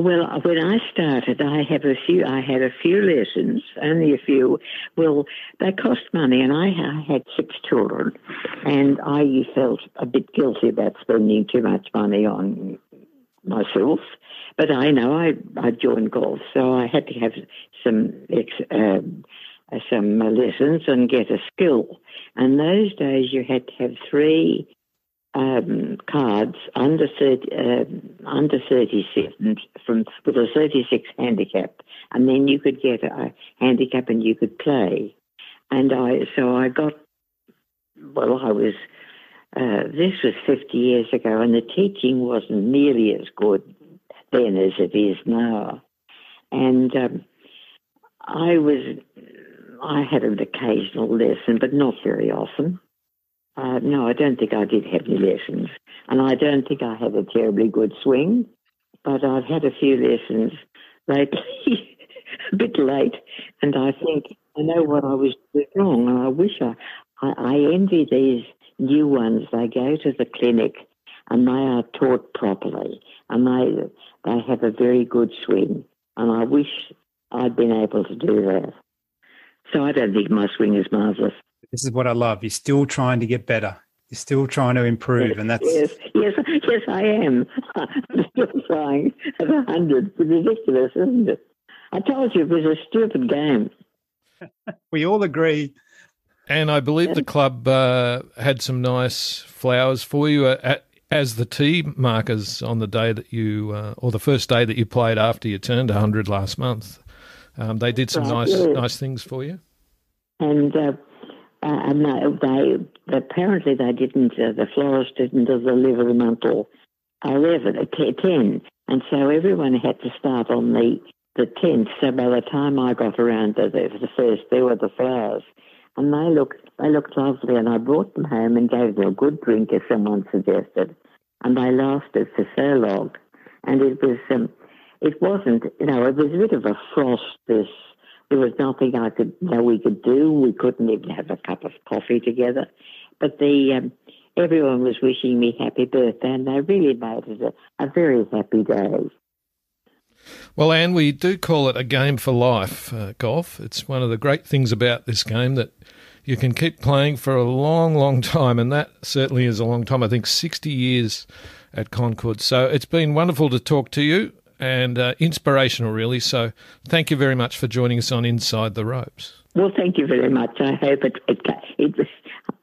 [SPEAKER 7] well, when I started, I have a few. I had a few lessons, only a few. Well, they cost money, and I, I had six children, and I felt a bit guilty about spending too much money on myself. But I know I I joined golf, so I had to have some. Uh, uh, some lessons and get a skill. And those days you had to have three um, cards under 30, uh, under 37 from with a 36 handicap, and then you could get a handicap and you could play. And I so I got well, I was. Uh, this was 50 years ago, and the teaching wasn't nearly as good then as it is now. And um, I was I had an occasional lesson, but not very often. Uh, no, I don't think I did have any lessons. And I don't think I had a terribly good swing, but I've had a few lessons lately, a bit late, and I think I know what I was doing wrong. And I wish I, I, I envy these new ones. They go to the clinic and they are taught properly and they, they have a very good swing. And I wish I'd been able to do that. So I don't think my swing is marvellous.
[SPEAKER 3] This is what I love. You're still trying to get better. You're still trying to improve,
[SPEAKER 7] yes,
[SPEAKER 3] and that's
[SPEAKER 7] yes, yes, yes. I am. I'm still trying at a hundred. It's ridiculous, isn't it? I told you it was a stupid game.
[SPEAKER 3] we all agree.
[SPEAKER 1] And I believe the club uh, had some nice flowers for you at, as the tee markers on the day that you, uh, or the first day that you played after you turned 100 last month. Um, they did some right, nice yeah. nice things for you.
[SPEAKER 7] And uh, uh, and they, they apparently they didn't. Uh, the florist didn't deliver them until eleven, uh, ten, and so everyone had to start on the the tenth. So by the time I got around to the, the first, there were the flowers, and they looked they looked lovely. And I brought them home and gave them a good drink, as someone suggested, and they lasted for so long. And it was um, it wasn't, you know, it was a bit of a frost. This there was nothing I could, know, we could do. We couldn't even have a cup of coffee together. But the um, everyone was wishing me happy birthday, and they really made it a, a very happy day.
[SPEAKER 1] Well, Anne, we do call it a game for life, uh, golf. It's one of the great things about this game that you can keep playing for a long, long time, and that certainly is a long time. I think 60 years at Concord. So it's been wonderful to talk to you and uh, inspirational, really. So thank you very much for joining us on Inside the Ropes.
[SPEAKER 7] Well, thank you very much. I hope it. it, it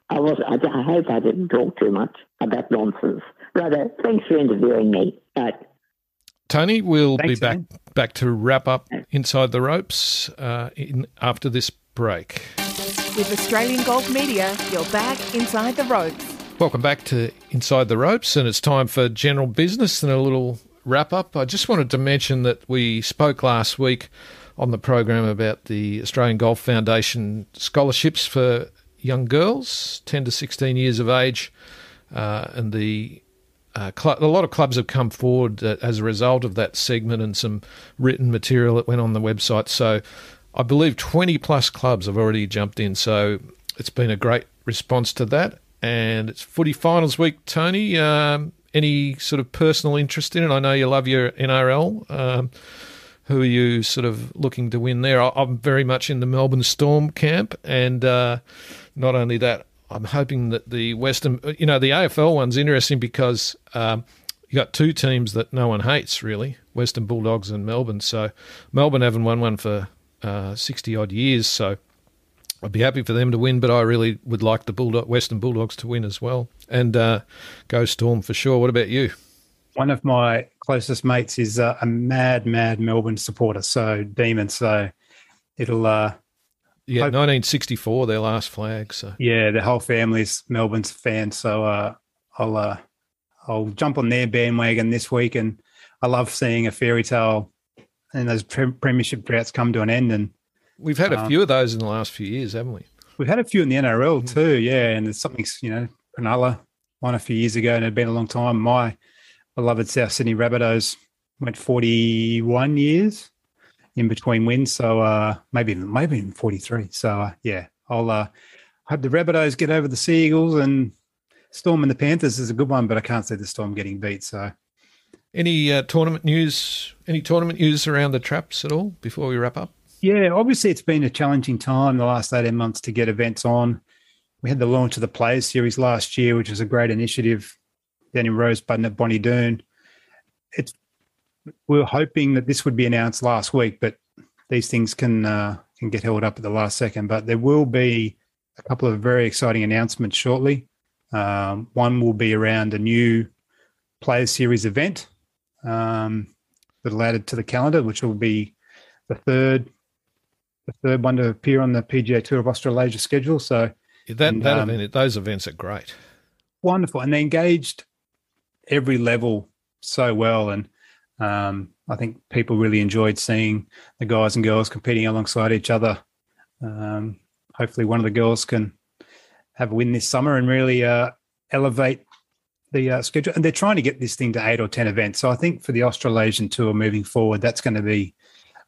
[SPEAKER 7] I was. I, I hope I didn't talk too much about nonsense. Rather, thanks for interviewing me. Right.
[SPEAKER 1] Tony, we'll
[SPEAKER 3] Thanks,
[SPEAKER 1] be back
[SPEAKER 3] Ian.
[SPEAKER 1] back to wrap up Inside the Ropes uh, in, after this break.
[SPEAKER 2] With Australian Golf Media, you're back inside the ropes.
[SPEAKER 1] Welcome back to Inside the Ropes, and it's time for general business and a little wrap up. I just wanted to mention that we spoke last week on the program about the Australian Golf Foundation scholarships for young girls, 10 to 16 years of age, uh, and the uh, cl- a lot of clubs have come forward uh, as a result of that segment and some written material that went on the website. So I believe 20 plus clubs have already jumped in. So it's been a great response to that. And it's footy finals week, Tony. Um, any sort of personal interest in it? I know you love your NRL. Um, who are you sort of looking to win there? I'm very much in the Melbourne Storm camp. And uh, not only that, I'm hoping that the Western, you know, the AFL one's interesting because um, you got two teams that no one hates really, Western Bulldogs and Melbourne. So Melbourne haven't won one for uh, sixty odd years. So I'd be happy for them to win, but I really would like the Bulldog, Western Bulldogs to win as well, and uh, go Storm for sure. What about you?
[SPEAKER 3] One of my closest mates is uh, a mad, mad Melbourne supporter. So demon. So it'll, uh,
[SPEAKER 1] Yeah,
[SPEAKER 3] Hope-
[SPEAKER 1] 1964, their last flag. So
[SPEAKER 3] yeah, the whole family's Melbourne's fan. So uh, I'll, uh, I'll jump on their bandwagon this week, and I love seeing a fairy tale and those pre- premiership droughts come to an end. And
[SPEAKER 1] we've had a
[SPEAKER 3] Um,
[SPEAKER 1] few of those in the last few years, haven't we?
[SPEAKER 3] we've had a few in the NRL too. Yeah, and there's something you know, Cronulla won a few years ago, and it had been a long time. My beloved South Sydney Rabbitohs went 41 years in between wins, so uh, maybe maybe even 43. So uh, yeah, I'll uh, hope the Rabbitohs get over the Sea Eagles and Storm and the Panthers is a good one, but I can't see the Storm getting beat. So
[SPEAKER 1] Any uh, tournament news? Any tournament news around the traps at all before we wrap up?
[SPEAKER 3] Yeah, obviously it's been a challenging time the last 18 months to get events on. We had the launch of the Players Series last year, which was a great initiative down in Rosebud at Bonnie Doon. It's we were hoping that this would be announced last week, but these things can uh, can get held up at the last second. But there will be a couple of very exciting announcements shortly. Um, one will be around a new Players Series event um, that'll add it to the calendar, which will be the third the third one to appear on the PGA Tour of Australasia schedule. So
[SPEAKER 1] That
[SPEAKER 3] And,
[SPEAKER 1] that
[SPEAKER 3] um,
[SPEAKER 1] event, those events are great.
[SPEAKER 3] wonderful, and they engaged every level so well, and um, I think people really enjoyed seeing the guys and girls competing alongside each other. Um, hopefully, one of the girls can have a win this summer and really uh, elevate the uh, schedule. And they're trying to get this thing to eight or ten events. So I think for the Australasian tour moving forward, that's going to be,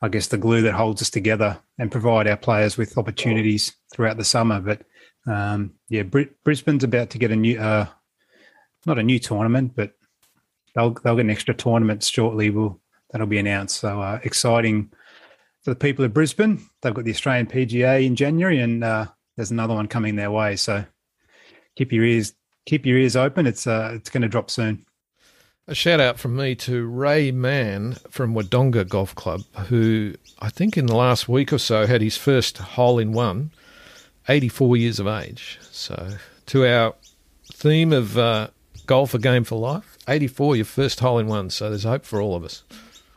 [SPEAKER 3] I guess, the glue that holds us together and provide our players with opportunities throughout the summer. But um, yeah, Bri- Brisbane's about to get a new, uh, not a new tournament, but they'll they'll get an extra tournament shortly. Will that'll be announced. So uh, exciting for the people of Brisbane. They've got the Australian PGA in January, and uh, there's another one coming their way. So keep your ears keep your ears open. It's uh, it's going to drop soon.
[SPEAKER 1] A shout out from me to Ray Mann from Wodonga Golf Club, who I think in the last week or so had his first hole in one, 84 years of age. So, to our theme of uh, golf, a game for life, 84, your first hole in one. So, there's hope for all of us.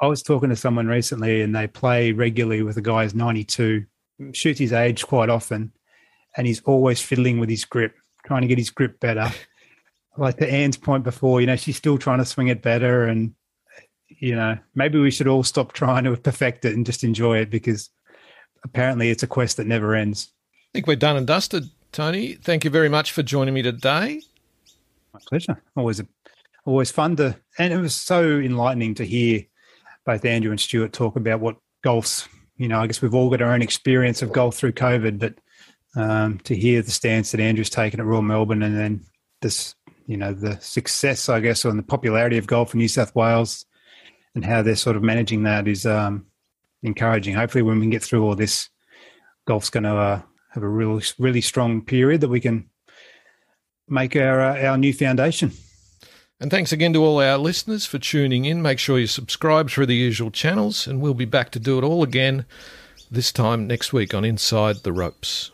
[SPEAKER 3] I was talking to someone recently, and they play regularly with a guy who's 92, shoots his age quite often, and he's always fiddling with his grip, trying to get his grip better. like to Anne's point before, you know, she's still trying to swing it better, and you know, maybe we should all stop trying to perfect it and just enjoy it because apparently it's a quest that never ends.
[SPEAKER 1] I think we're done and dusted, Tony. Thank you very much for joining me today.
[SPEAKER 3] My pleasure. Always, a, always fun to, and it was so enlightening to hear both Andrew and Stuart talk about what golf's. You know, I guess we've all got our own experience of golf through COVID, but um, to hear the stance that Andrew's taken at Royal Melbourne, and then this, you know, the success, I guess, and the popularity of golf in New South Wales, and how they're sort of managing that is um, encouraging. Hopefully, when we can get through all this, golf's going to uh, have a really, really strong period that we can make our uh, our new foundation.
[SPEAKER 1] And thanks again to all our listeners for tuning in. Make sure you subscribe through the usual channels, and we'll be back to do it all again this time next week on Inside the Ropes.